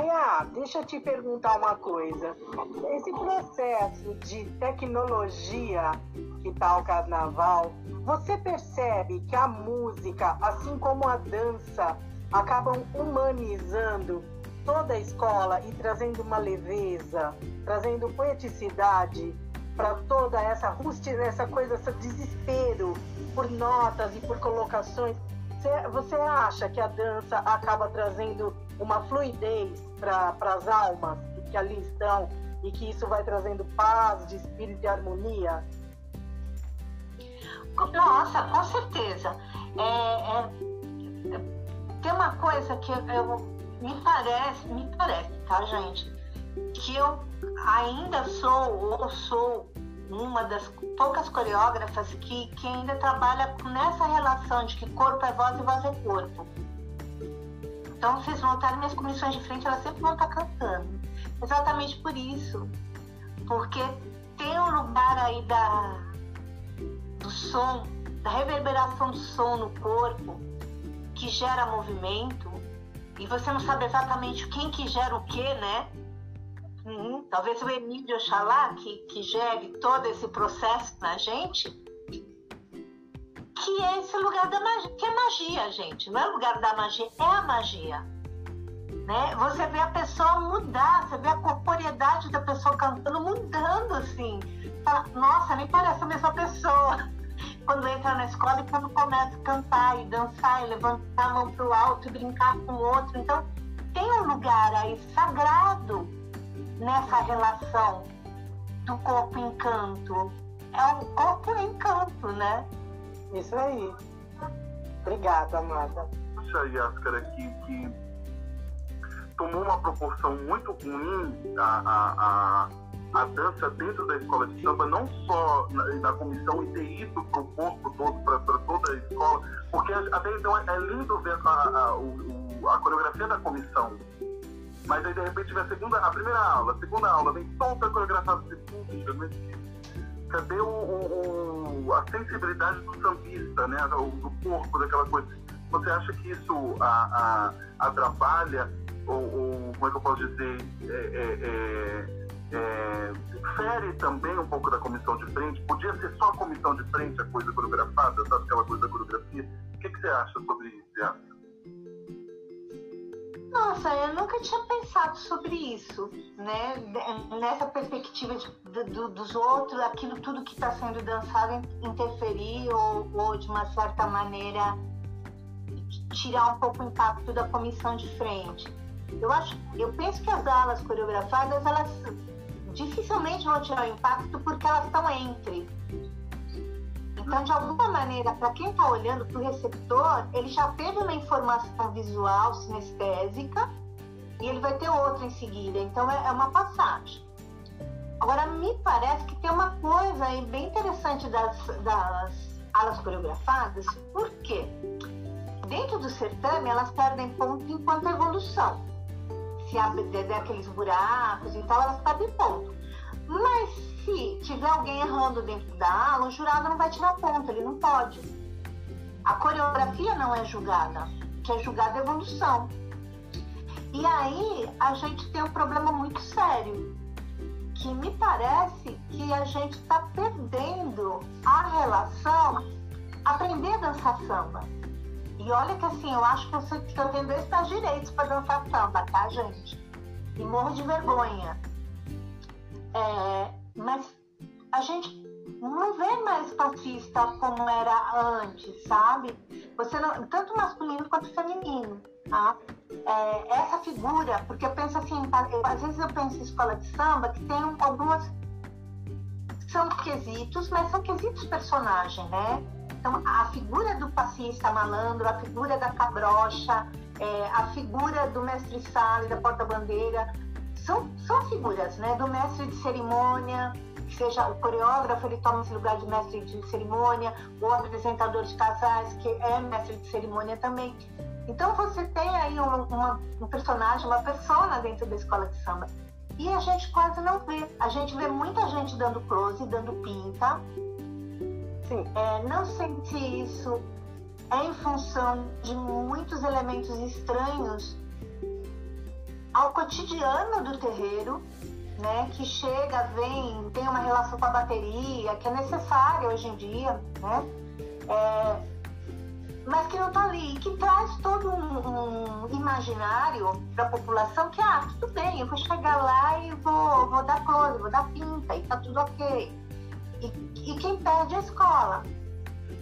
Naya, deixa eu te perguntar uma coisa. Esse processo de tecnologia que está o carnaval, você percebe que a música, assim como a dança, acabam humanizando toda a escola e trazendo uma leveza, trazendo poeticidade para toda essa rústica, essa coisa, esse desespero por notas e por colocações. Você acha que a dança acaba trazendo uma fluidez para as almas que ali estão e que isso vai trazendo paz, de espírito e harmonia? Nossa, com certeza. É, é, tem uma coisa que eu, me parece, me parece, tá, gente? Que eu ainda sou ou sou uma das poucas coreógrafas que, que ainda trabalha nessa relação de que corpo é voz e voz é corpo. Então, vocês notarem, minhas comissões de frente, elas sempre vão estar cantando. Exatamente por isso. Porque tem um lugar aí da, do som, da reverberação do som no corpo, que gera movimento, e você não sabe exatamente quem que gera o que, né? Uhum. Talvez o Emílio Oxalá, que, que gere todo esse processo na gente, que é esse lugar da magia, que é magia, gente. Não é lugar da magia, é a magia. Né? Você vê a pessoa mudar, você vê a corporeidade da pessoa cantando mudando assim. Fala, Nossa, nem parece a mesma pessoa. Quando entra na escola e quando começa a cantar e dançar e levantar a mão pro alto e brincar com o outro. Então, tem um lugar aí sagrado nessa relação do corpo em canto. É um corpo em canto, né? Isso aí. Obrigada, amada. Puxa, Yáscara, que, que tomou uma proporção muito ruim a, a, a, a dança dentro da escola de samba, não só na, na comissão, e ter isso para o corpo todo, para toda a escola, porque até então é, lindo ver a, a, o, a coreografia da comissão. Mas aí de repente vem a segunda, a primeira aula, a segunda aula, vem toda coreografada mas cadê o, o, a sensibilidade do sambista, né? O, do corpo, daquela coisa. Você acha que isso a, a, atrapalha, ou, ou, como é que eu posso dizer, é, é, é, é, fere também um pouco da comissão de frente? Podia ser só a comissão de frente, a coisa coreografada, sabe? Aquela coisa da coreografia. O que, que você acha sobre isso? Nossa, eu nunca tinha pensado sobre isso, né? Nessa perspectiva de, do, dos outros, aquilo tudo que está sendo dançado interferir ou, ou, de uma certa maneira tirar um pouco o impacto da comissão de frente. Eu acho, eu penso que as aulas coreografadas elas dificilmente vão tirar o impacto porque elas estão entre então, de alguma maneira, para quem está olhando para o receptor, ele já teve uma informação visual sinestésica e ele vai ter outra em seguida. Então, é, é uma passagem. Agora, me parece que tem uma coisa aí bem interessante das, das alas coreografadas, porque dentro do certame elas perdem ponto enquanto evolução. Se abre aqueles buracos e tal, elas perdem ponto. Mas se tiver alguém errando dentro da aula, o jurado não vai tirar ponto, ele não pode. A coreografia não é julgada, que é julgada a evolução. E aí a gente tem um problema muito sério, que me parece que a gente está perdendo a relação aprender a dançar samba. E olha que assim, eu acho que eu, tenho dois pés direitos para dançar samba, tá, gente? E morro de vergonha. É, mas a gente não vê mais passista como era antes, sabe? Você não, tanto masculino quanto feminino, tá? É, essa figura, porque eu penso assim, às vezes eu penso em escola de samba que tem algumas são quesitos, mas são quesitos personagem, né? Então a figura do passista malandro, a figura da cabrocha, é, a figura do mestre sala e da porta-bandeira, são, são figuras, né? Do mestre de cerimônia, que seja o coreógrafo, ele toma esse lugar de mestre de cerimônia, o apresentador de casais, que é mestre de cerimônia também. Então você tem aí um, uma, um personagem, uma persona dentro da escola de samba. E a gente quase não vê. A gente vê muita gente dando close, dando pinta. Sim. É, não sei se isso é em função de muitos elementos estranhos ao cotidiano do terreiro, né, que chega, vem, tem uma relação com a bateria, que é necessária hoje em dia, né, é, mas que não está ali, que traz todo um, um imaginário para a população que, ah, tudo bem, eu vou chegar lá e vou, vou dar close, vou dar pinta, e tá tudo ok. E, e quem perde é a escola.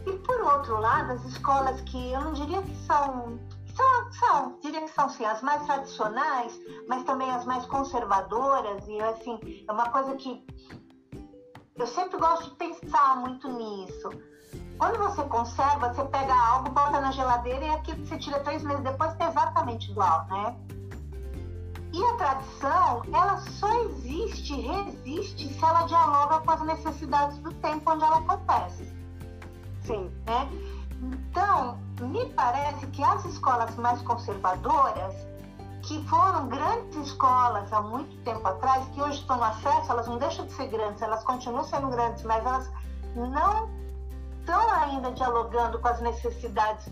E por outro lado, as escolas que eu não diria que são são, são, diria que são sim, as mais tradicionais, mas também as mais conservadoras, e assim, é uma coisa que eu sempre gosto de pensar muito nisso. Quando você conserva, você pega algo, bota na geladeira e aquilo que você tira três meses depois é exatamente igual, né? E a tradição, ela só existe, resiste, se ela dialoga com as necessidades do tempo onde ela acontece. Sim. Né? Então, me parece que as escolas mais conservadoras, que foram grandes escolas há muito tempo atrás, que hoje estão no acesso, elas não deixam de ser grandes, elas continuam sendo grandes, mas elas não estão ainda dialogando com as necessidades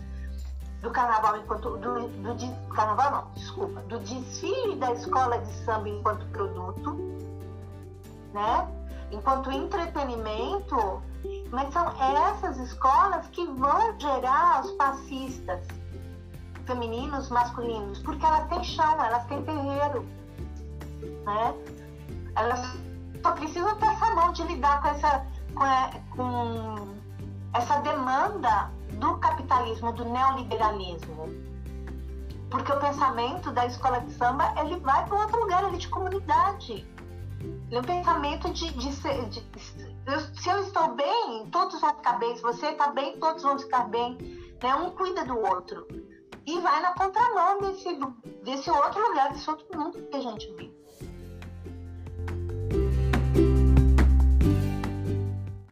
do carnaval enquanto do, do, do carnaval não, desculpa, do desfile da escola de samba enquanto produto, né? Enquanto entretenimento, mas são essas escolas que vão gerar os passistas femininos, masculinos, porque elas têm chão, elas têm terreiro, né? Elas só precisam ter essa mão de lidar com essa, com, com essa demanda do capitalismo, do neoliberalismo. Porque o pensamento da escola de samba, ele vai para outro lugar, ele é de comunidade. Ele é um pensamento de, de, de, de eu, se eu estou bem, todos vão ficar bem. Se você está bem, todos vão ficar bem. Né? Um cuida do outro. E vai na contramão desse, desse outro lugar, desse outro mundo que a gente vive.